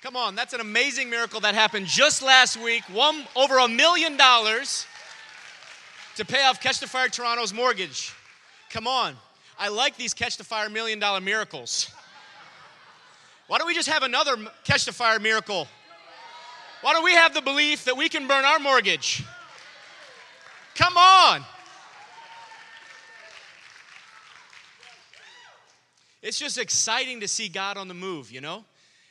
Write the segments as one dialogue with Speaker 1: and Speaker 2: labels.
Speaker 1: Come on, that's an amazing miracle that happened just last week. One over a million dollars to pay off Catch the Fire Toronto's mortgage. Come on. I like these Catch the Fire million dollar miracles. Why don't we just have another Catch the Fire miracle? Why don't we have the belief that we can burn our mortgage? Come on. It's just exciting to see God on the move, you know?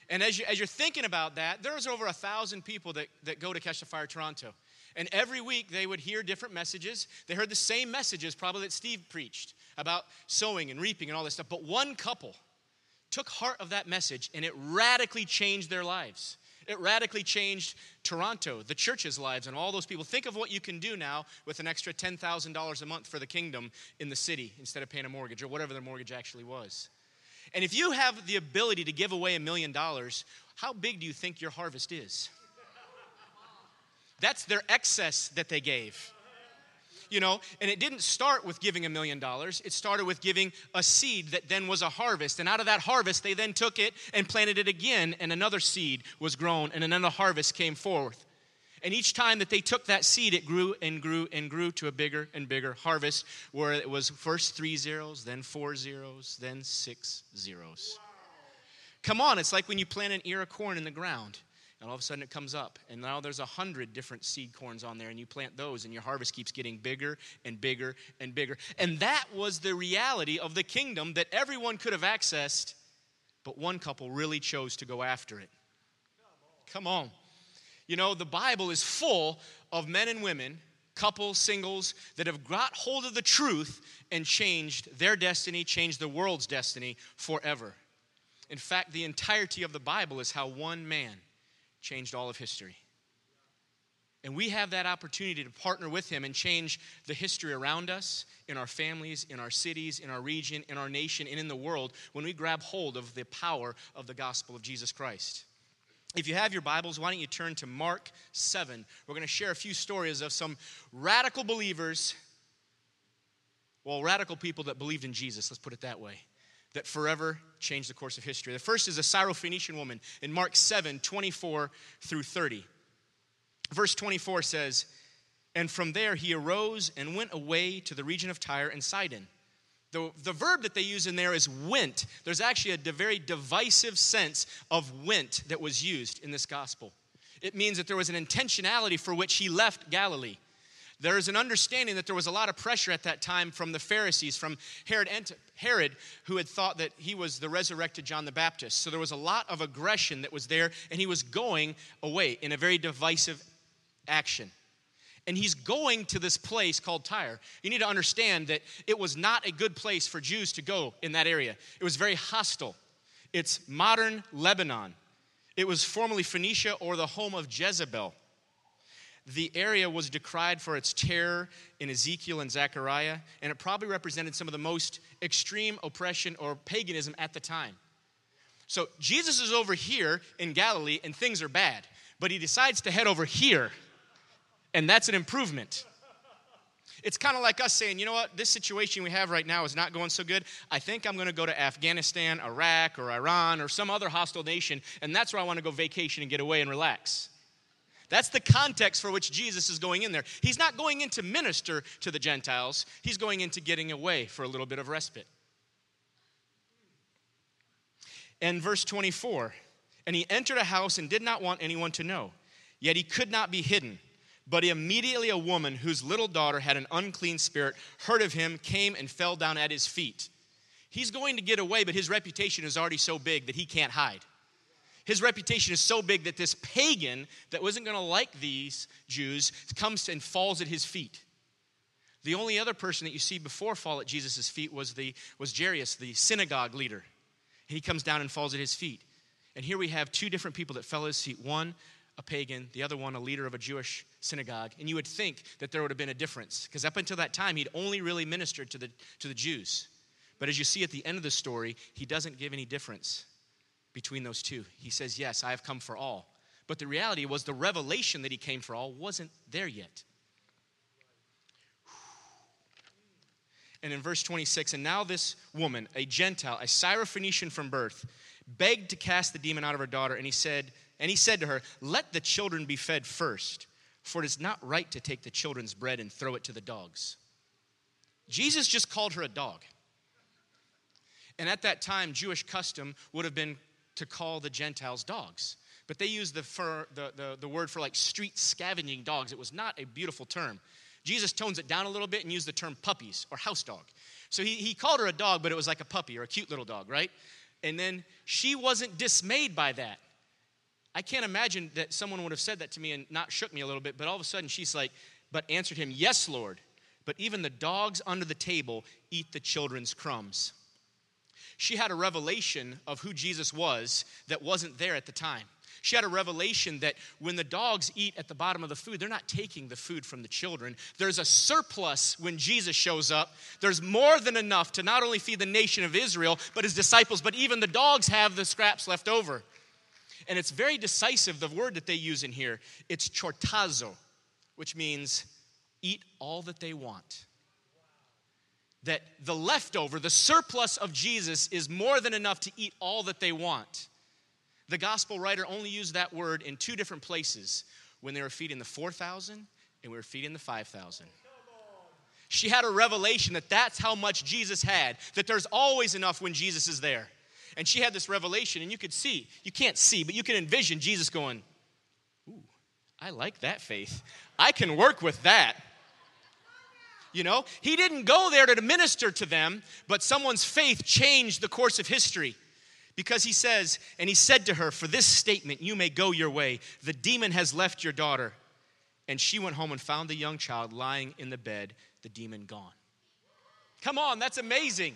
Speaker 1: And as, you, as you're thinking about that, there's over a thousand people that, that go to Catch the Fire Toronto. And every week they would hear different messages. They heard the same messages, probably that Steve preached about sowing and reaping and all this stuff. But one couple took heart of that message and it radically changed their lives. It radically changed Toronto, the church's lives, and all those people. Think of what you can do now with an extra $10,000 a month for the kingdom in the city instead of paying a mortgage or whatever their mortgage actually was. And if you have the ability to give away a million dollars, how big do you think your harvest is? That's their excess that they gave. You know, and it didn't start with giving a million dollars. It started with giving a seed that then was a harvest. And out of that harvest, they then took it and planted it again, and another seed was grown, and another harvest came forth. And each time that they took that seed, it grew and grew and grew to a bigger and bigger harvest where it was first three zeros, then four zeros, then six zeros. Come on, it's like when you plant an ear of corn in the ground and all of a sudden it comes up and now there's a hundred different seed corns on there and you plant those and your harvest keeps getting bigger and bigger and bigger. And that was the reality of the kingdom that everyone could have accessed but one couple really chose to go after it. Come on you know, the Bible is full of men and women, couples, singles, that have got hold of the truth and changed their destiny, changed the world's destiny forever. In fact, the entirety of the Bible is how one man changed all of history. And we have that opportunity to partner with him and change the history around us, in our families, in our cities, in our region, in our nation, and in the world when we grab hold of the power of the gospel of Jesus Christ. If you have your Bibles, why don't you turn to Mark 7? We're going to share a few stories of some radical believers, well, radical people that believed in Jesus, let's put it that way, that forever changed the course of history. The first is a Syrophoenician woman in Mark 7 24 through 30. Verse 24 says, And from there he arose and went away to the region of Tyre and Sidon. The, the verb that they use in there is went. There's actually a very divisive sense of went that was used in this gospel. It means that there was an intentionality for which he left Galilee. There is an understanding that there was a lot of pressure at that time from the Pharisees, from Herod, Herod, who had thought that he was the resurrected John the Baptist. So there was a lot of aggression that was there, and he was going away in a very divisive action and he's going to this place called Tyre. You need to understand that it was not a good place for Jews to go in that area. It was very hostile. It's modern Lebanon. It was formerly Phoenicia or the home of Jezebel. The area was decried for its terror in Ezekiel and Zechariah, and it probably represented some of the most extreme oppression or paganism at the time. So Jesus is over here in Galilee, and things are bad, but he decides to head over here and that's an improvement. It's kind of like us saying, you know what, this situation we have right now is not going so good. I think I'm going to go to Afghanistan, Iraq, or Iran, or some other hostile nation, and that's where I want to go vacation and get away and relax. That's the context for which Jesus is going in there. He's not going in to minister to the Gentiles, he's going into getting away for a little bit of respite. And verse 24, and he entered a house and did not want anyone to know, yet he could not be hidden. But immediately a woman whose little daughter had an unclean spirit heard of him, came and fell down at his feet. He's going to get away, but his reputation is already so big that he can't hide. His reputation is so big that this pagan that wasn't going to like these Jews comes and falls at his feet. The only other person that you see before fall at Jesus' feet was, the, was Jairus, the synagogue leader. He comes down and falls at his feet. And here we have two different people that fell at his feet. One a pagan, the other one a leader of a Jewish synagogue. And you would think that there would have been a difference, because up until that time, he'd only really ministered to the, to the Jews. But as you see at the end of the story, he doesn't give any difference between those two. He says, Yes, I have come for all. But the reality was the revelation that he came for all wasn't there yet. And in verse 26, and now this woman, a Gentile, a Syrophoenician from birth, begged to cast the demon out of her daughter, and he said, and he said to her, Let the children be fed first, for it is not right to take the children's bread and throw it to the dogs. Jesus just called her a dog. And at that time, Jewish custom would have been to call the Gentiles dogs. But they used the, the, the, the word for like street scavenging dogs. It was not a beautiful term. Jesus tones it down a little bit and used the term puppies or house dog. So he, he called her a dog, but it was like a puppy or a cute little dog, right? And then she wasn't dismayed by that. I can't imagine that someone would have said that to me and not shook me a little bit, but all of a sudden she's like, but answered him, Yes, Lord. But even the dogs under the table eat the children's crumbs. She had a revelation of who Jesus was that wasn't there at the time. She had a revelation that when the dogs eat at the bottom of the food, they're not taking the food from the children. There's a surplus when Jesus shows up. There's more than enough to not only feed the nation of Israel, but his disciples, but even the dogs have the scraps left over. And it's very decisive, the word that they use in here. It's chortazo, which means eat all that they want. That the leftover, the surplus of Jesus, is more than enough to eat all that they want. The gospel writer only used that word in two different places when they were feeding the 4,000 and we were feeding the 5,000. She had a revelation that that's how much Jesus had, that there's always enough when Jesus is there. And she had this revelation, and you could see, you can't see, but you can envision Jesus going, Ooh, I like that faith. I can work with that. You know, he didn't go there to minister to them, but someone's faith changed the course of history. Because he says, and he said to her, For this statement, you may go your way. The demon has left your daughter. And she went home and found the young child lying in the bed, the demon gone. Come on, that's amazing.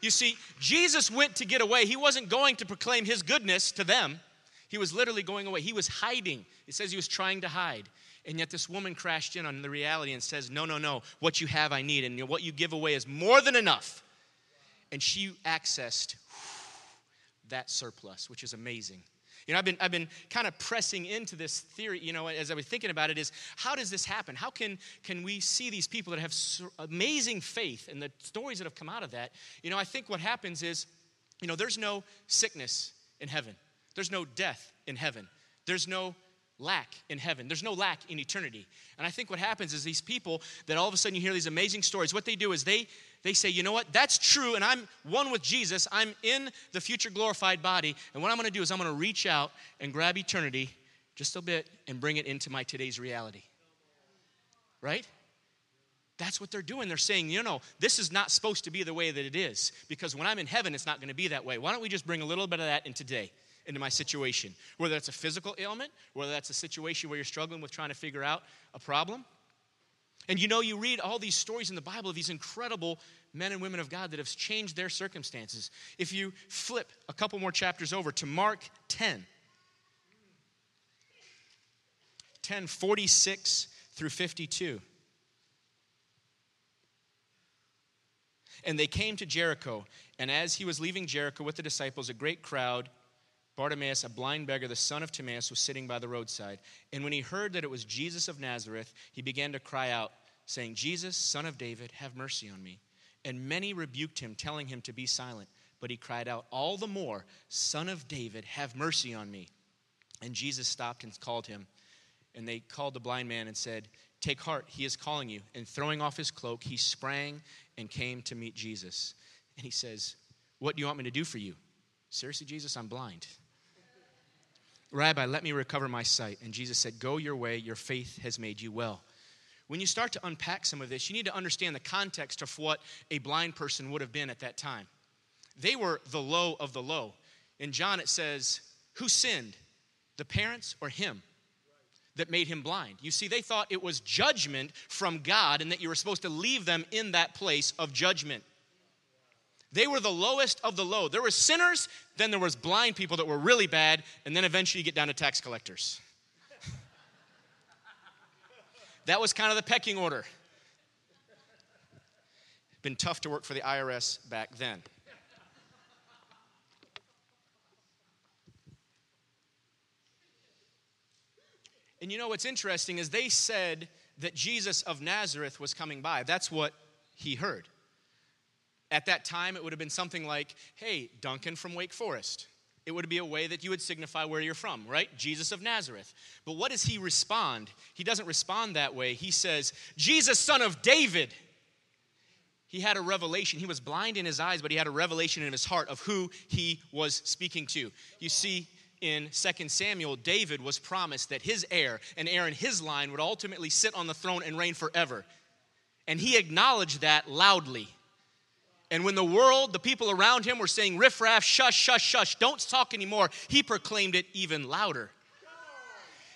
Speaker 1: You see, Jesus went to get away. He wasn't going to proclaim his goodness to them, he was literally going away. He was hiding. It says he was trying to hide. And yet, this woman crashed in on the reality and says, No, no, no. What you have, I need. And what you give away is more than enough. And she accessed that surplus, which is amazing. You know, I've been, I've been kind of pressing into this theory, you know, as I was thinking about it, is how does this happen? How can, can we see these people that have amazing faith and the stories that have come out of that? You know, I think what happens is, you know, there's no sickness in heaven, there's no death in heaven, there's no lack in heaven. There's no lack in eternity. And I think what happens is these people that all of a sudden you hear these amazing stories, what they do is they they say, you know what, that's true, and I'm one with Jesus. I'm in the future glorified body. And what I'm going to do is I'm going to reach out and grab eternity just a bit and bring it into my today's reality. Right? That's what they're doing. They're saying, you know, this is not supposed to be the way that it is because when I'm in heaven, it's not going to be that way. Why don't we just bring a little bit of that in today? Into my situation. Whether that's a physical ailment, whether that's a situation where you're struggling with trying to figure out a problem, and you know, you read all these stories in the Bible of these incredible men and women of God that have changed their circumstances. If you flip a couple more chapters over to Mark 10, 10 46 through 52. And they came to Jericho, and as he was leaving Jericho with the disciples, a great crowd, Bartimaeus, a blind beggar, the son of Timaeus, was sitting by the roadside. And when he heard that it was Jesus of Nazareth, he began to cry out, saying, Jesus, son of David, have mercy on me. And many rebuked him, telling him to be silent. But he cried out all the more, Son of David, have mercy on me. And Jesus stopped and called him. And they called the blind man and said, Take heart, he is calling you. And throwing off his cloak, he sprang and came to meet Jesus. And he says, What do you want me to do for you? Seriously, Jesus, I'm blind. Rabbi, let me recover my sight. And Jesus said, Go your way, your faith has made you well. When you start to unpack some of this, you need to understand the context of what a blind person would have been at that time. They were the low of the low. In John, it says, Who sinned, the parents or him? that made him blind. You see, they thought it was judgment from God and that you were supposed to leave them in that place of judgment. They were the lowest of the low. There were sinners, then there was blind people that were really bad, and then eventually you get down to tax collectors. that was kind of the pecking order. Been tough to work for the IRS back then. And you know what's interesting is they said that Jesus of Nazareth was coming by. That's what he heard. At that time, it would have been something like, hey, Duncan from Wake Forest. it would be a way that you would signify where you're from, right? Jesus of Nazareth. But what does he respond? He doesn't respond that way. He says, Jesus, son of David. He had a revelation. He was blind in his eyes, but he had a revelation in his heart of who he was speaking to. You see, in 2 Samuel, David was promised that his heir, an heir in his line, would ultimately sit on the throne and reign forever. And he acknowledged that loudly. And when the world, the people around him were saying, riffraff, shush, shush, shush, don't talk anymore, he proclaimed it even louder.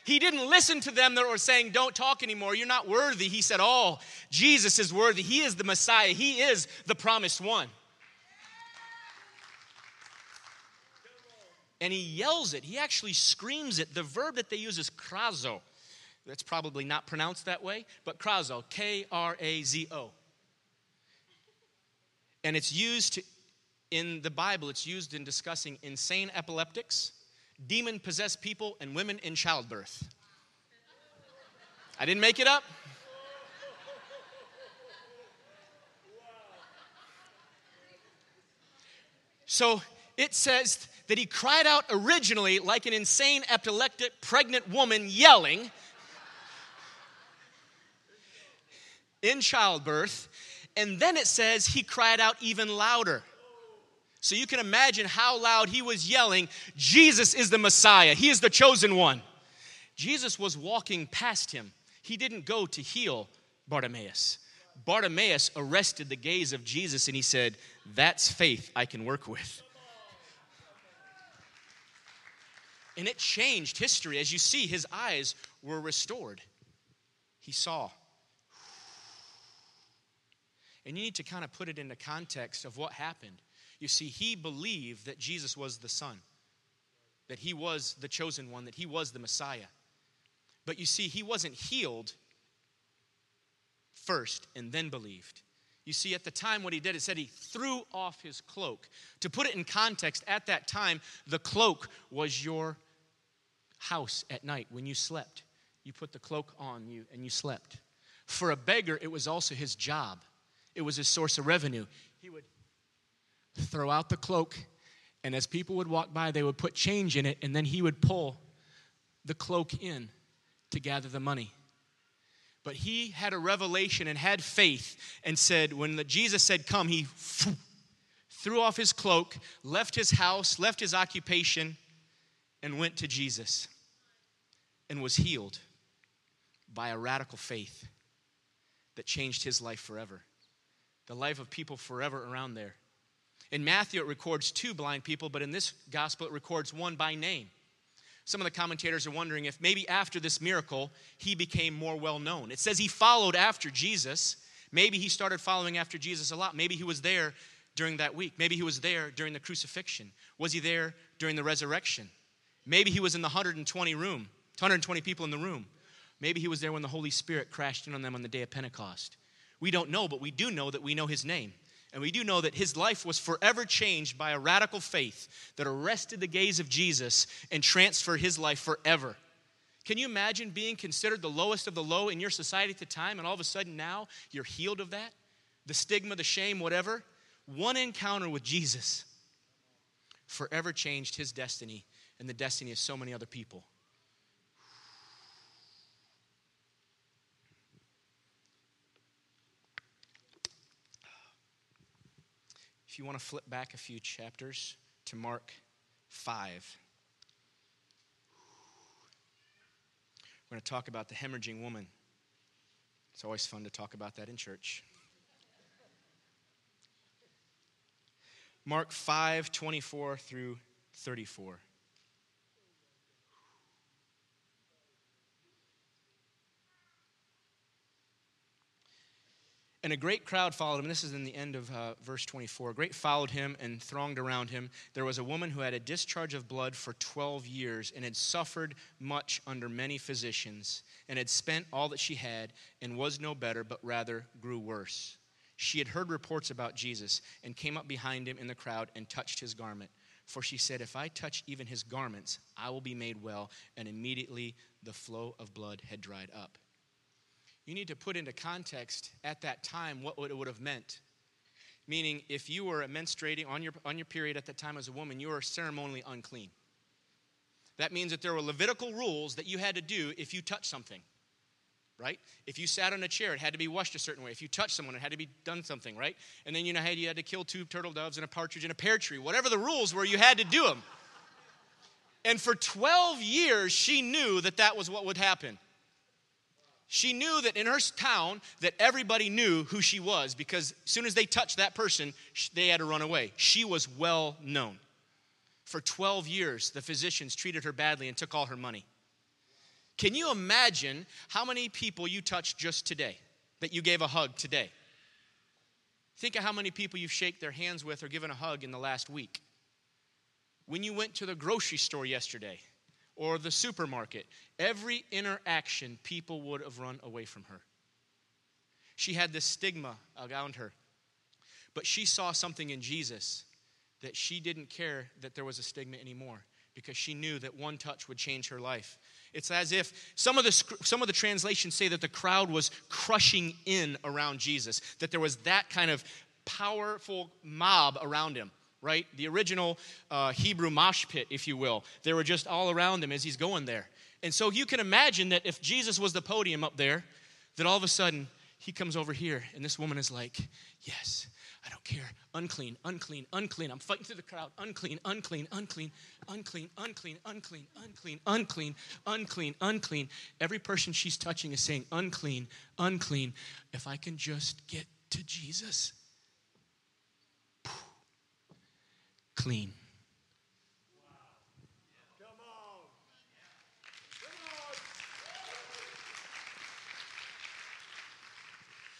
Speaker 1: He didn't listen to them that were saying, Don't talk anymore. You're not worthy. He said, Oh, Jesus is worthy. He is the Messiah. He is the promised one. And he yells it. He actually screams it. The verb that they use is krazo. That's probably not pronounced that way, but krazo, K R A Z O. And it's used in the Bible, it's used in discussing insane epileptics, demon possessed people, and women in childbirth. I didn't make it up. So it says that he cried out originally like an insane epileptic pregnant woman yelling in childbirth and then it says he cried out even louder. So you can imagine how loud he was yelling, Jesus is the Messiah, he is the chosen one. Jesus was walking past him. He didn't go to heal Bartimaeus. Bartimaeus arrested the gaze of Jesus and he said, That's faith I can work with. And it changed history. As you see, his eyes were restored. He saw. And you need to kind of put it into context of what happened. You see, he believed that Jesus was the Son, that he was the chosen one, that he was the Messiah. But you see, he wasn't healed first and then believed. You see, at the time, what he did, it said he threw off his cloak. To put it in context, at that time, the cloak was your house at night when you slept. You put the cloak on you and you slept. For a beggar, it was also his job it was his source of revenue. He would throw out the cloak, and as people would walk by, they would put change in it, and then he would pull the cloak in to gather the money. But he had a revelation and had faith and said, when the, Jesus said, Come, he threw off his cloak, left his house, left his occupation, and went to Jesus and was healed by a radical faith that changed his life forever the life of people forever around there. In Matthew, it records two blind people, but in this gospel, it records one by name. Some of the commentators are wondering if maybe after this miracle, he became more well known. It says he followed after Jesus. Maybe he started following after Jesus a lot. Maybe he was there during that week. Maybe he was there during the crucifixion. Was he there during the resurrection? Maybe he was in the 120 room, 120 people in the room. Maybe he was there when the Holy Spirit crashed in on them on the day of Pentecost. We don't know, but we do know that we know his name. And we do know that his life was forever changed by a radical faith that arrested the gaze of Jesus and transferred his life forever. Can you imagine being considered the lowest of the low in your society at the time, and all of a sudden now you're healed of that? The stigma, the shame, whatever? One encounter with Jesus forever changed his destiny and the destiny of so many other people. If you want to flip back a few chapters to Mark 5, we're going to talk about the hemorrhaging woman. It's always fun to talk about that in church. Mark 5 24 through 34. And a great crowd followed him. This is in the end of uh, verse 24. A great followed him and thronged around him. There was a woman who had a discharge of blood for 12 years and had suffered much under many physicians and had spent all that she had and was no better, but rather grew worse. She had heard reports about Jesus and came up behind him in the crowd and touched his garment. For she said, If I touch even his garments, I will be made well. And immediately the flow of blood had dried up you need to put into context at that time what it would have meant. meaning if you were menstruating on your, on your period at that time as a woman, you were ceremonially unclean. That means that there were Levitical rules that you had to do if you touched something, right? If you sat on a chair, it had to be washed a certain way. If you touched someone, it had to be done something, right? And then you know how you had to kill two turtle doves and a partridge and a pear tree. Whatever the rules were, you had to do them. And for 12 years, she knew that that was what would happen. She knew that in her town that everybody knew who she was because as soon as they touched that person, they had to run away. She was well known. For 12 years, the physicians treated her badly and took all her money. Can you imagine how many people you touched just today, that you gave a hug today? Think of how many people you've shaked their hands with or given a hug in the last week. When you went to the grocery store yesterday, or the supermarket, every interaction, people would have run away from her. She had this stigma around her. But she saw something in Jesus that she didn't care that there was a stigma anymore because she knew that one touch would change her life. It's as if some of the some of the translations say that the crowd was crushing in around Jesus, that there was that kind of powerful mob around him right? The original uh, Hebrew mosh pit, if you will. They were just all around him as he's going there. And so you can imagine that if Jesus was the podium up there, that all of a sudden he comes over here and this woman is like, Yes, I don't care. Unclean, unclean, unclean. I'm fighting through the crowd. Unclean, unclean, unclean, unclean, unclean, unclean, unclean, unclean, unclean, unclean. Every person she's touching is saying, Unclean, unclean. If I can just get to Jesus, clean.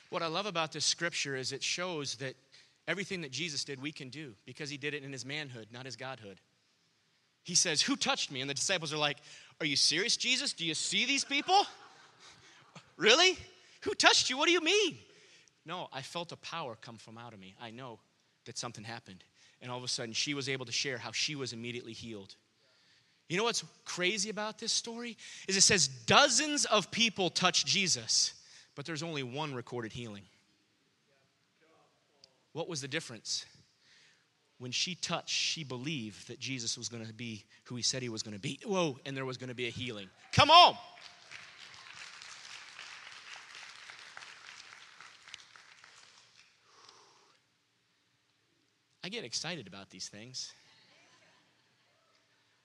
Speaker 1: What I love about this scripture is it shows that everything that Jesus did, we can do because he did it in his manhood, not his godhood. He says, Who touched me? And the disciples are like, Are you serious, Jesus? Do you see these people? really? Who touched you? What do you mean? No, I felt a power come from out of me. I know that something happened and all of a sudden she was able to share how she was immediately healed. You know what's crazy about this story? Is it says dozens of people touched Jesus, but there's only one recorded healing. What was the difference? When she touched, she believed that Jesus was going to be who he said he was going to be. Whoa, and there was going to be a healing. Come on. Get excited about these things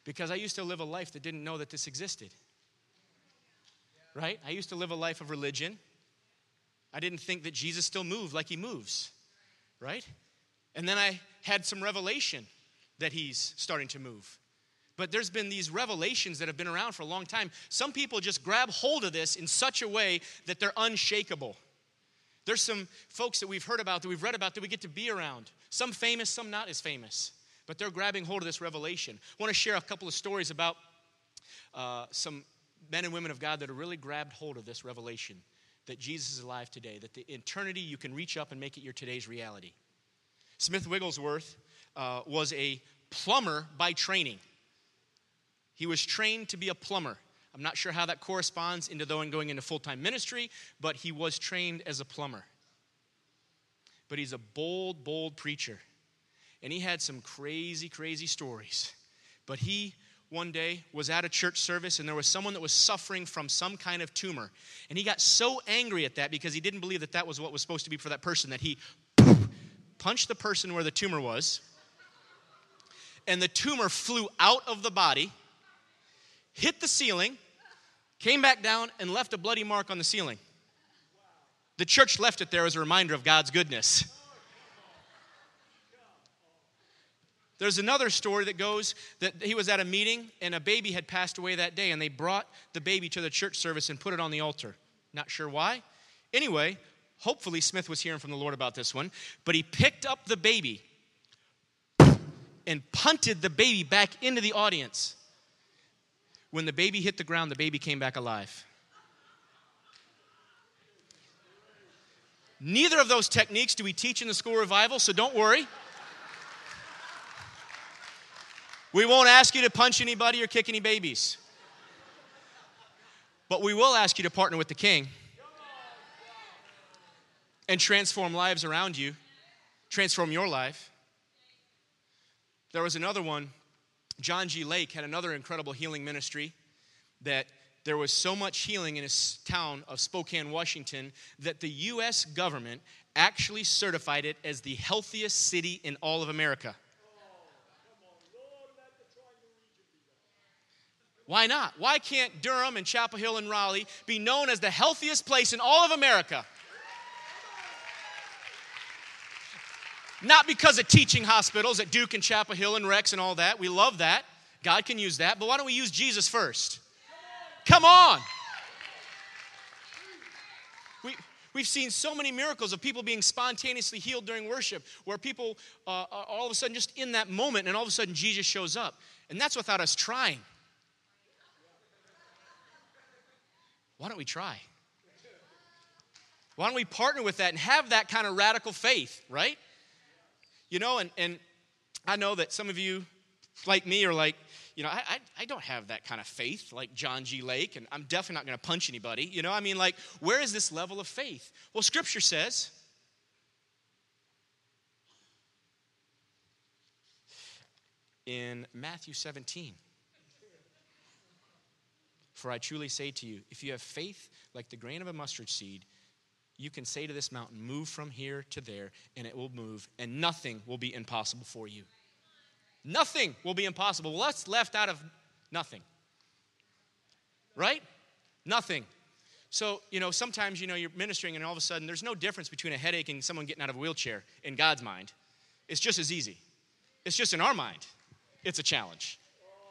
Speaker 1: because I used to live a life that didn't know that this existed. Right? I used to live a life of religion. I didn't think that Jesus still moved like he moves. Right? And then I had some revelation that he's starting to move. But there's been these revelations that have been around for a long time. Some people just grab hold of this in such a way that they're unshakable. There's some folks that we've heard about, that we've read about, that we get to be around. Some famous, some not as famous. But they're grabbing hold of this revelation. I want to share a couple of stories about uh, some men and women of God that have really grabbed hold of this revelation that Jesus is alive today, that the eternity you can reach up and make it your today's reality. Smith Wigglesworth uh, was a plumber by training. He was trained to be a plumber. I'm not sure how that corresponds into though going into full time ministry, but he was trained as a plumber. But he's a bold, bold preacher. And he had some crazy, crazy stories. But he one day was at a church service and there was someone that was suffering from some kind of tumor. And he got so angry at that because he didn't believe that that was what was supposed to be for that person that he punched the person where the tumor was. And the tumor flew out of the body, hit the ceiling, came back down and left a bloody mark on the ceiling. The church left it there as a reminder of God's goodness. There's another story that goes that he was at a meeting and a baby had passed away that day, and they brought the baby to the church service and put it on the altar. Not sure why. Anyway, hopefully Smith was hearing from the Lord about this one, but he picked up the baby and punted the baby back into the audience. When the baby hit the ground, the baby came back alive. Neither of those techniques do we teach in the school revival, so don't worry. We won't ask you to punch anybody or kick any babies. But we will ask you to partner with the king and transform lives around you transform your life. There was another one. John G. Lake had another incredible healing ministry that there was so much healing in his town of Spokane, Washington, that the U.S. government actually certified it as the healthiest city in all of America. Why not? Why can't Durham and Chapel Hill and Raleigh be known as the healthiest place in all of America? Not because of teaching hospitals at Duke and Chapel Hill and Rex and all that. We love that. God can use that. But why don't we use Jesus first? Come on. We, we've seen so many miracles of people being spontaneously healed during worship, where people uh, are all of a sudden just in that moment, and all of a sudden Jesus shows up. And that's without us trying. Why don't we try? Why don't we partner with that and have that kind of radical faith, right? You know, and, and I know that some of you, like me, are like, you know, I, I, I, don't have that kind of faith like John G. Lake, and I'm definitely not going to punch anybody. You know, I mean, like, where is this level of faith? Well, Scripture says, in Matthew 17, For I truly say to you, if you have faith like the grain of a mustard seed, you can say to this mountain, Move from here to there, and it will move, and nothing will be impossible for you. Nothing will be impossible. What's left out of nothing? Right? Nothing. So, you know, sometimes, you know, you're ministering, and all of a sudden, there's no difference between a headache and someone getting out of a wheelchair in God's mind. It's just as easy. It's just in our mind, it's a challenge.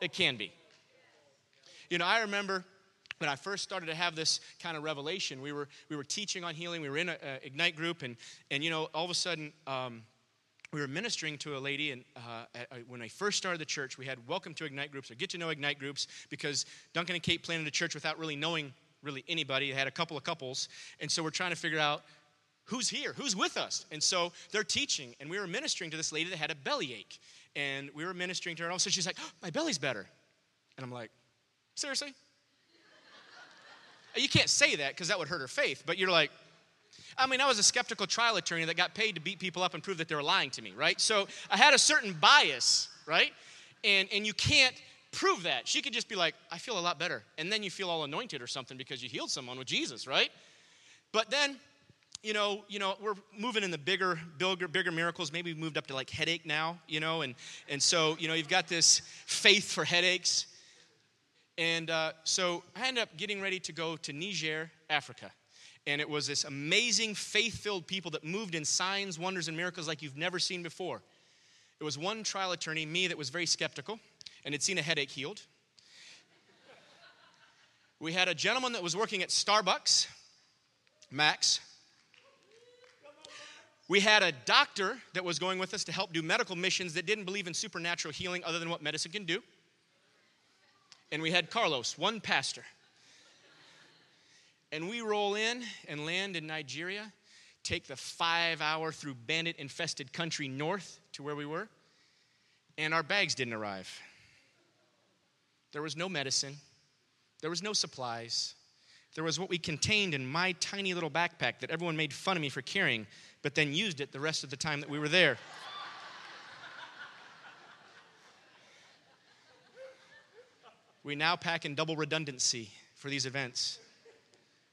Speaker 1: It can be. You know, I remember when I first started to have this kind of revelation, we were, we were teaching on healing. We were in an Ignite group, and, and, you know, all of a sudden, um, we were ministering to a lady, and uh, when I first started the church, we had welcome to Ignite groups or get to know Ignite groups because Duncan and Kate planted a church without really knowing really anybody. They had a couple of couples, and so we're trying to figure out who's here, who's with us. And so they're teaching, and we were ministering to this lady that had a bellyache, and we were ministering to her, and all of a sudden she's like, oh, "My belly's better," and I'm like, "Seriously?" You can't say that because that would hurt her faith, but you're like, I mean, I was a skeptical trial attorney that got paid to beat people up and prove that they were lying to me, right? So I had a certain bias, right? And, and you can't prove that. She could just be like, I feel a lot better. And then you feel all anointed or something because you healed someone with Jesus, right? But then, you know, you know, we're moving in the bigger, bigger, bigger miracles. Maybe we moved up to like headache now, you know, and and so you know, you've got this faith for headaches. And uh, so I ended up getting ready to go to Niger, Africa. And it was this amazing, faith filled people that moved in signs, wonders, and miracles like you've never seen before. It was one trial attorney, me, that was very skeptical and had seen a headache healed. We had a gentleman that was working at Starbucks, Max. We had a doctor that was going with us to help do medical missions that didn't believe in supernatural healing other than what medicine can do. And we had Carlos, one pastor. And we roll in and land in Nigeria, take the five hour through bandit infested country north to where we were, and our bags didn't arrive. There was no medicine, there was no supplies. There was what we contained in my tiny little backpack that everyone made fun of me for carrying, but then used it the rest of the time that we were there. We now pack in double redundancy for these events.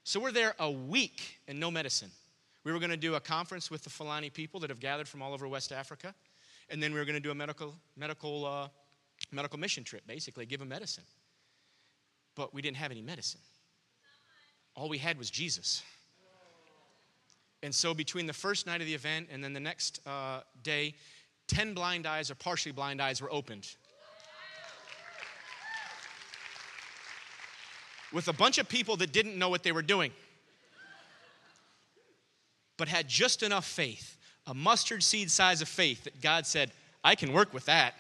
Speaker 1: So we're there a week and no medicine. We were going to do a conference with the Fulani people that have gathered from all over West Africa, and then we were going to do a medical medical uh, medical mission trip, basically give them medicine. But we didn't have any medicine. All we had was Jesus. And so between the first night of the event and then the next uh, day, ten blind eyes or partially blind eyes were opened with a bunch of people that didn't know what they were doing, but had just enough faith, a mustard seed size of faith, that God said, I can work with that.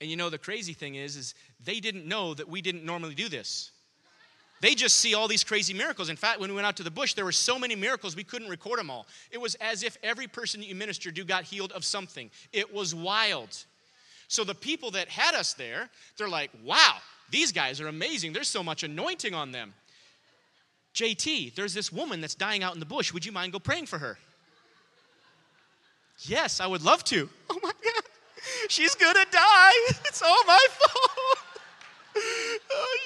Speaker 1: And you know, the crazy thing is, is they didn't know that we didn't normally do this. They just see all these crazy miracles. In fact, when we went out to the bush, there were so many miracles we couldn't record them all. It was as if every person that you ministered to got healed of something. It was wild. So the people that had us there, they're like, wow, these guys are amazing. There's so much anointing on them. JT, there's this woman that's dying out in the bush. Would you mind go praying for her? Yes, I would love to. Oh my God. She's gonna die. It's all my fault. Oh,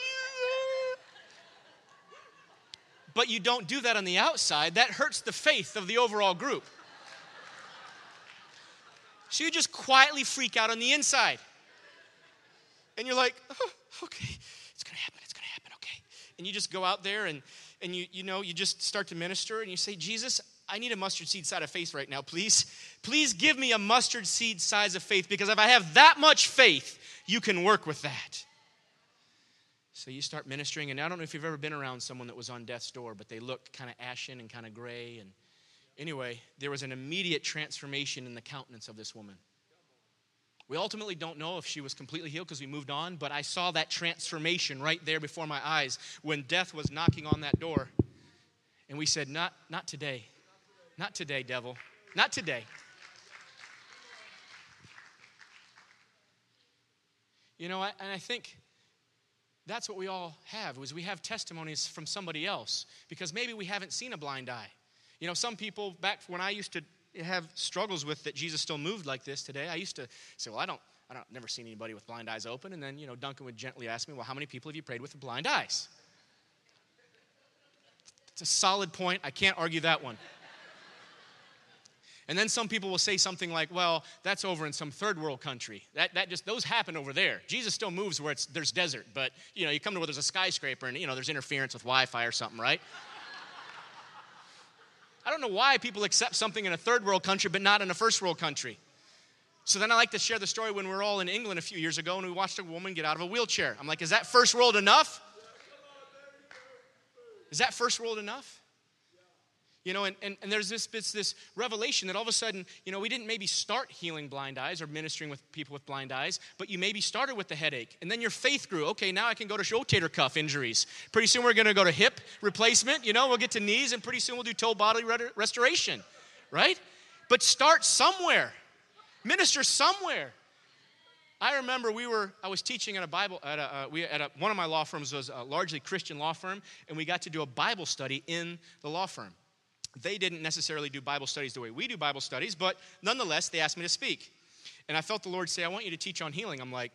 Speaker 1: but you don't do that on the outside. That hurts the faith of the overall group. So you just quietly freak out on the inside. And you're like, oh, okay, it's gonna happen, it's gonna happen, okay. And you just go out there and and you you know, you just start to minister and you say, Jesus, I need a mustard seed size of faith right now, please. Please give me a mustard seed size of faith because if I have that much faith, you can work with that. So you start ministering, and I don't know if you've ever been around someone that was on death's door, but they looked kind of ashen and kind of gray. And anyway, there was an immediate transformation in the countenance of this woman. We ultimately don't know if she was completely healed because we moved on, but I saw that transformation right there before my eyes when death was knocking on that door. And we said, Not, not today. Not today, devil. Not today. You know, and I think that's what we all have is we have testimonies from somebody else because maybe we haven't seen a blind eye. You know, some people back when I used to have struggles with that Jesus still moved like this today, I used to say, well, I don't, I don't, never seen anybody with blind eyes open. And then, you know, Duncan would gently ask me, well, how many people have you prayed with blind eyes? It's a solid point. I can't argue that one. And then some people will say something like, well, that's over in some third world country. That, that just, those happen over there. Jesus still moves where it's, there's desert, but, you know, you come to where there's a skyscraper and, you know, there's interference with Wi-Fi or something, right? I don't know why people accept something in a third world country but not in a first world country. So then I like to share the story when we were all in England a few years ago and we watched a woman get out of a wheelchair. I'm like, is that first world enough? Is that first world enough? You know, and, and, and there's this, this, this revelation that all of a sudden, you know, we didn't maybe start healing blind eyes or ministering with people with blind eyes, but you maybe started with the headache. And then your faith grew. Okay, now I can go to rotator cuff injuries. Pretty soon we're going to go to hip replacement. You know, we'll get to knees, and pretty soon we'll do toe body restoration, right? But start somewhere, minister somewhere. I remember we were, I was teaching at a Bible, at, a, uh, we, at a, one of my law firms was a largely Christian law firm, and we got to do a Bible study in the law firm they didn't necessarily do Bible studies the way we do Bible studies, but nonetheless, they asked me to speak. And I felt the Lord say, I want you to teach on healing. I'm like,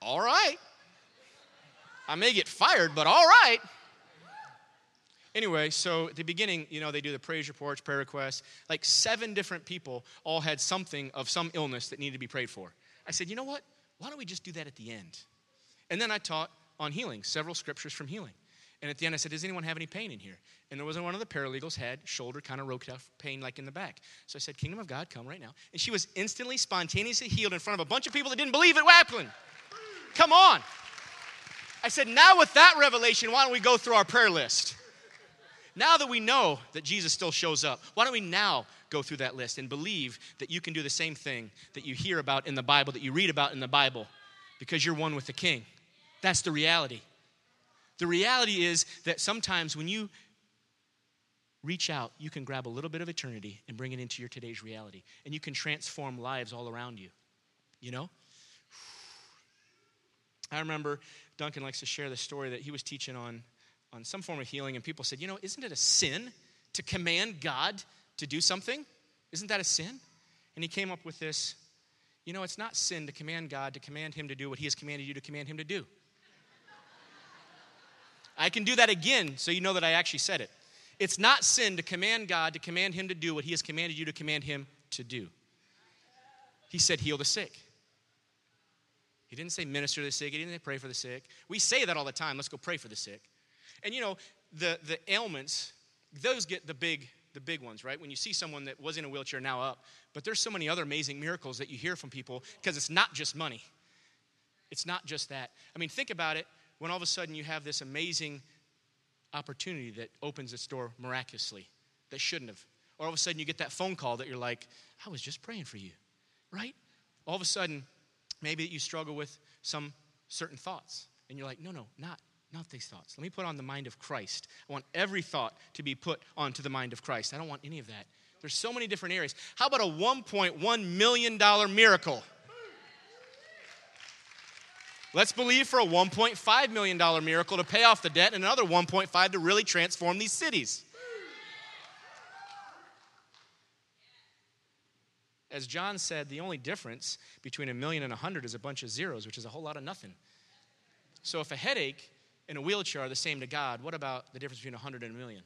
Speaker 1: all right. I may get fired, but all right. Anyway, so at the beginning, you know, they do the praise reports, prayer requests. Like seven different people all had something of some illness that needed to be prayed for. I said, you know what? Why don't we just do that at the end? And then I taught on healing, several scriptures from healing. And at the end, I said, Does anyone have any pain in here? And there wasn't one of the paralegals had shoulder kind of roke off pain like in the back. So I said, Kingdom of God, come right now. And she was instantly, spontaneously healed in front of a bunch of people that didn't believe it happened. Come on. I said, Now with that revelation, why don't we go through our prayer list? Now that we know that Jesus still shows up, why don't we now go through that list and believe that you can do the same thing that you hear about in the Bible, that you read about in the Bible, because you're one with the King? That's the reality. The reality is that sometimes when you reach out, you can grab a little bit of eternity and bring it into your today's reality. And you can transform lives all around you. You know? I remember Duncan likes to share the story that he was teaching on, on some form of healing, and people said, You know, isn't it a sin to command God to do something? Isn't that a sin? And he came up with this you know, it's not sin to command God to command him to do what he has commanded you to command him to do. I can do that again so you know that I actually said it. It's not sin to command God to command Him to do what He has commanded you to command Him to do. He said, heal the sick. He didn't say minister to the sick. He didn't say pray for the sick. We say that all the time. Let's go pray for the sick. And you know, the, the ailments, those get the big, the big ones, right? When you see someone that was in a wheelchair now up. But there's so many other amazing miracles that you hear from people because it's not just money. It's not just that. I mean, think about it when all of a sudden you have this amazing opportunity that opens its door miraculously that shouldn't have. Or all of a sudden you get that phone call that you're like, I was just praying for you, right? All of a sudden, maybe you struggle with some certain thoughts. And you're like, no, no, not, not these thoughts. Let me put on the mind of Christ. I want every thought to be put onto the mind of Christ. I don't want any of that. There's so many different areas. How about a $1.1 million miracle? Let's believe for a $1.5 million miracle to pay off the debt and another 1.5 to really transform these cities. as John said, the only difference between a million and a hundred is a bunch of zeros, which is a whole lot of nothing. So if a headache and a wheelchair are the same to God, what about the difference between a hundred and a million?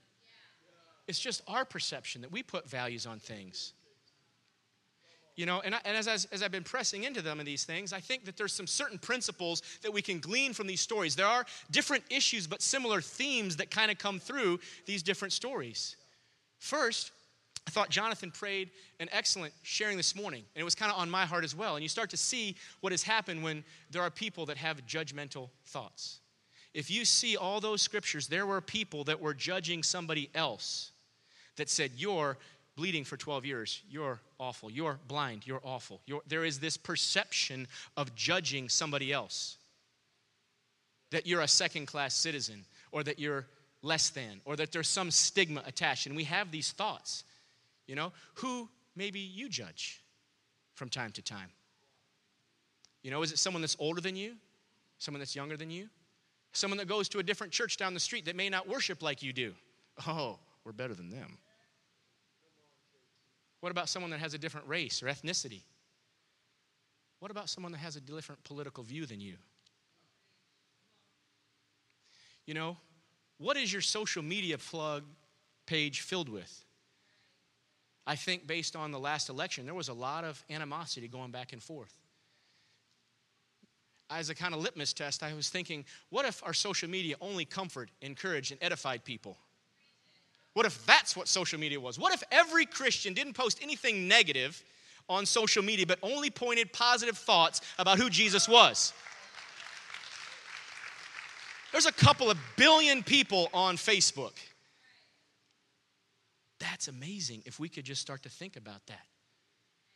Speaker 1: It's just our perception that we put values on things. You know, and, I, and as, as, as I've been pressing into them and these things, I think that there's some certain principles that we can glean from these stories. There are different issues, but similar themes that kind of come through these different stories. First, I thought Jonathan prayed an excellent sharing this morning, and it was kind of on my heart as well. And you start to see what has happened when there are people that have judgmental thoughts. If you see all those scriptures, there were people that were judging somebody else that said, You're bleeding for 12 years. You're awful. You're blind. You're awful. You're, there is this perception of judging somebody else that you're a second class citizen or that you're less than or that there's some stigma attached. And we have these thoughts. You know, who maybe you judge from time to time? You know, is it someone that's older than you? Someone that's younger than you? Someone that goes to a different church down the street that may not worship like you do? Oh, we're better than them. What about someone that has a different race or ethnicity? What about someone that has a different political view than you? You know, what is your social media plug page filled with? I think based on the last election, there was a lot of animosity going back and forth. As a kind of litmus test, I was thinking, what if our social media only comfort, encouraged, and edified people? What if that's what social media was? What if every Christian didn't post anything negative on social media, but only pointed positive thoughts about who Jesus was? There's a couple of billion people on Facebook. That's amazing if we could just start to think about that.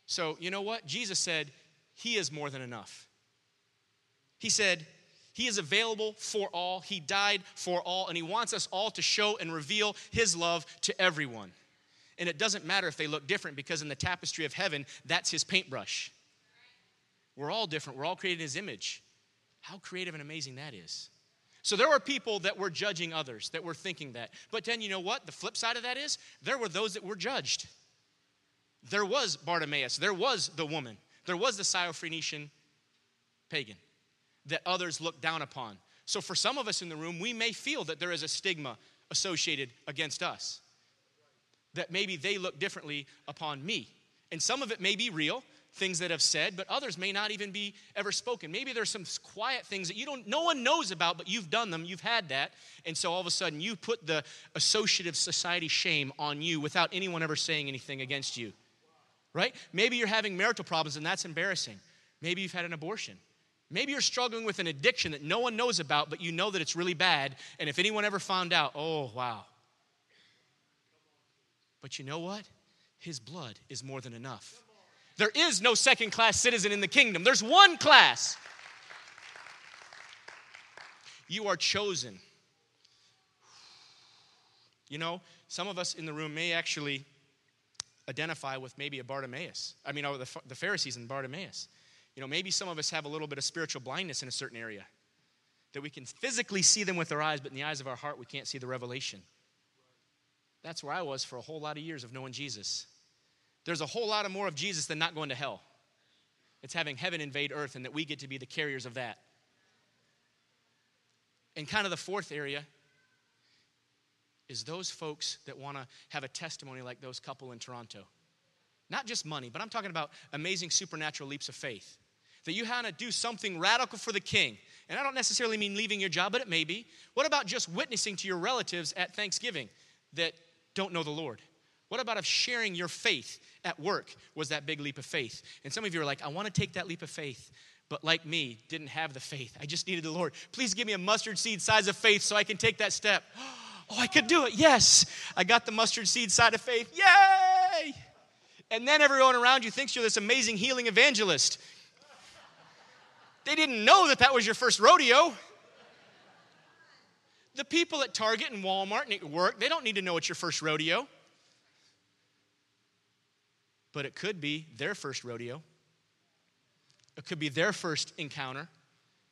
Speaker 1: So, you know what? Jesus said, He is more than enough. He said, he is available for all. He died for all, and He wants us all to show and reveal His love to everyone. And it doesn't matter if they look different because in the tapestry of heaven, that's His paintbrush. We're all different, we're all created in His image. How creative and amazing that is. So there were people that were judging others, that were thinking that. But then you know what? The flip side of that is there were those that were judged. There was Bartimaeus, there was the woman, there was the Syrophoenician pagan that others look down upon. So, for some of us in the room, we may feel that there is a stigma associated against us, that maybe they look differently upon me. And some of it may be real, things that have said, but others may not even be ever spoken. Maybe there's some quiet things that you don't no one knows about, but you've done them, you've had that, and so all of a sudden you put the associative society shame on you without anyone ever saying anything against you. Right? Maybe you're having marital problems and that's embarrassing. Maybe you've had an abortion. Maybe you're struggling with an addiction that no one knows about, but you know that it's really bad. And if anyone ever found out, oh, wow. But you know what? His blood is more than enough. There is no second class citizen in the kingdom, there's one class. You are chosen. You know, some of us in the room may actually identify with maybe a Bartimaeus. I mean, oh, the, the Pharisees and Bartimaeus. You know, maybe some of us have a little bit of spiritual blindness in a certain area that we can physically see them with our eyes, but in the eyes of our heart, we can't see the revelation. That's where I was for a whole lot of years of knowing Jesus. There's a whole lot of more of Jesus than not going to hell. It's having heaven invade earth, and that we get to be the carriers of that. And kind of the fourth area is those folks that want to have a testimony like those couple in Toronto. Not just money, but I'm talking about amazing supernatural leaps of faith that you had to do something radical for the king. And I don't necessarily mean leaving your job, but it may be. What about just witnessing to your relatives at Thanksgiving that don't know the Lord? What about of sharing your faith at work was that big leap of faith? And some of you are like, I want to take that leap of faith, but like me, didn't have the faith. I just needed the Lord. Please give me a mustard seed size of faith so I can take that step. Oh, I could do it. Yes. I got the mustard seed side of faith. Yay! And then everyone around you thinks you're this amazing healing evangelist. They didn't know that that was your first rodeo. The people at Target and Walmart and at work, they don't need to know it's your first rodeo. But it could be their first rodeo. It could be their first encounter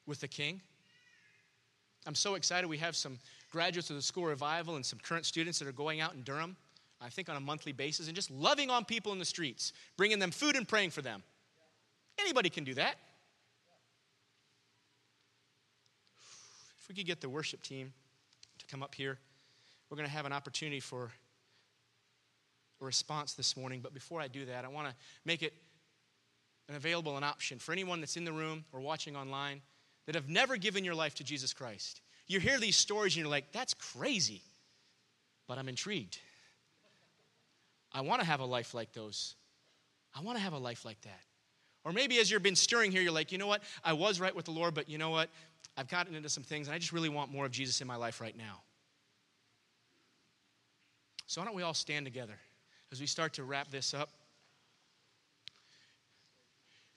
Speaker 1: with the king. I'm so excited. We have some graduates of the school revival and some current students that are going out in Durham I think on a monthly basis, and just loving on people in the streets, bringing them food and praying for them. Anybody can do that. We could get the worship team to come up here, we're going to have an opportunity for a response this morning. But before I do that, I want to make it an available an option for anyone that's in the room or watching online that have never given your life to Jesus Christ. You hear these stories and you're like, that's crazy, but I'm intrigued. I want to have a life like those. I want to have a life like that. Or maybe as you've been stirring here, you're like, you know what? I was right with the Lord, but you know what? I've gotten into some things and I just really want more of Jesus in my life right now. So why don't we all stand together as we start to wrap this up?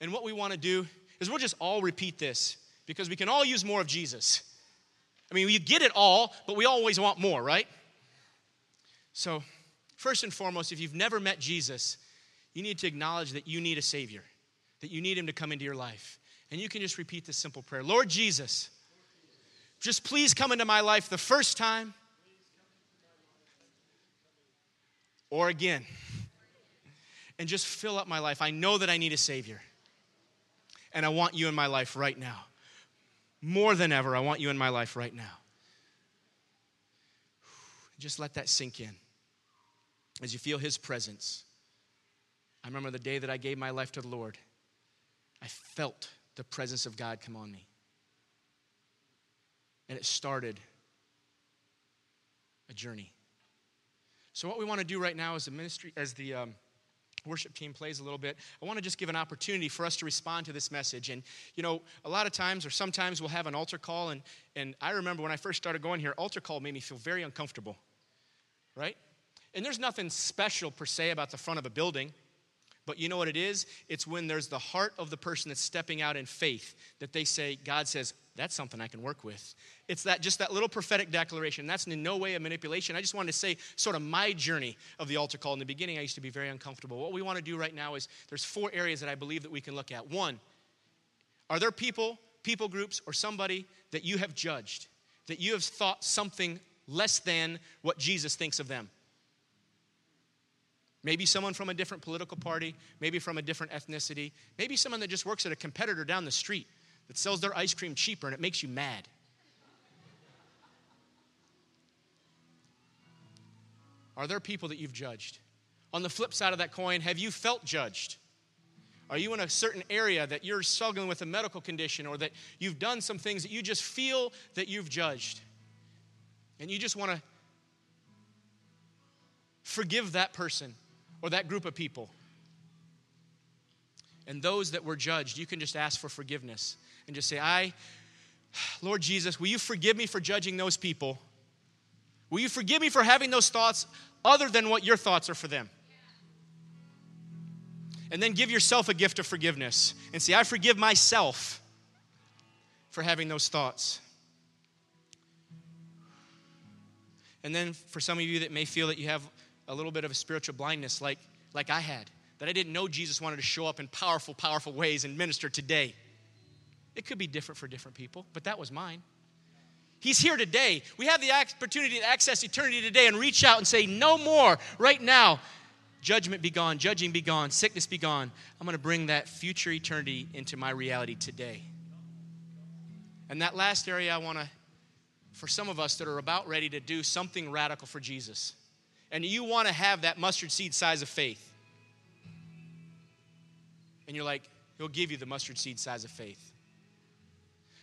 Speaker 1: And what we want to do is we'll just all repeat this because we can all use more of Jesus. I mean, you get it all, but we always want more, right? So, first and foremost, if you've never met Jesus, you need to acknowledge that you need a Savior, that you need Him to come into your life. And you can just repeat this simple prayer Lord Jesus, just please come into my life the first time or again and just fill up my life. I know that I need a Savior and I want you in my life right now. More than ever, I want you in my life right now. Just let that sink in as you feel His presence. I remember the day that I gave my life to the Lord, I felt the presence of God come on me. And it started a journey. So, what we want to do right now as the ministry, as the um, worship team plays a little bit, I want to just give an opportunity for us to respond to this message. And, you know, a lot of times or sometimes we'll have an altar call. And, and I remember when I first started going here, altar call made me feel very uncomfortable, right? And there's nothing special per se about the front of a building. But you know what it is? It's when there's the heart of the person that's stepping out in faith that they say, God says, that's something I can work with. It's that just that little prophetic declaration. That's in no way a manipulation. I just wanted to say sort of my journey of the altar call. In the beginning, I used to be very uncomfortable. What we want to do right now is there's four areas that I believe that we can look at. One, are there people, people groups, or somebody that you have judged, that you have thought something less than what Jesus thinks of them? Maybe someone from a different political party, maybe from a different ethnicity, maybe someone that just works at a competitor down the street that sells their ice cream cheaper and it makes you mad. Are there people that you've judged? On the flip side of that coin, have you felt judged? Are you in a certain area that you're struggling with a medical condition or that you've done some things that you just feel that you've judged? And you just want to forgive that person or that group of people. And those that were judged, you can just ask for forgiveness and just say, I, Lord Jesus, will you forgive me for judging those people? Will you forgive me for having those thoughts other than what your thoughts are for them? And then give yourself a gift of forgiveness and say, I forgive myself for having those thoughts. And then for some of you that may feel that you have a little bit of a spiritual blindness like, like I had, that I didn't know Jesus wanted to show up in powerful, powerful ways and minister today. It could be different for different people, but that was mine. He's here today. We have the opportunity to access eternity today and reach out and say, No more right now. Judgment be gone, judging be gone, sickness be gone. I'm going to bring that future eternity into my reality today. And that last area I want to, for some of us that are about ready to do something radical for Jesus, and you want to have that mustard seed size of faith, and you're like, He'll give you the mustard seed size of faith.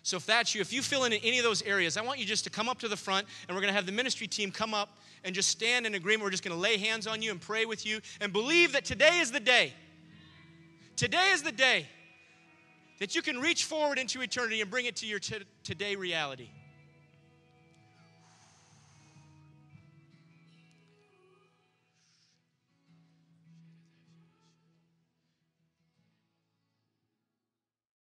Speaker 1: So if that's you, if you fill in any of those areas, I want you just to come up to the front and we're going to have the ministry team come up and just stand in agreement. We're just going to lay hands on you and pray with you and believe that today is the day. Today is the day that you can reach forward into eternity and bring it to your t- today reality.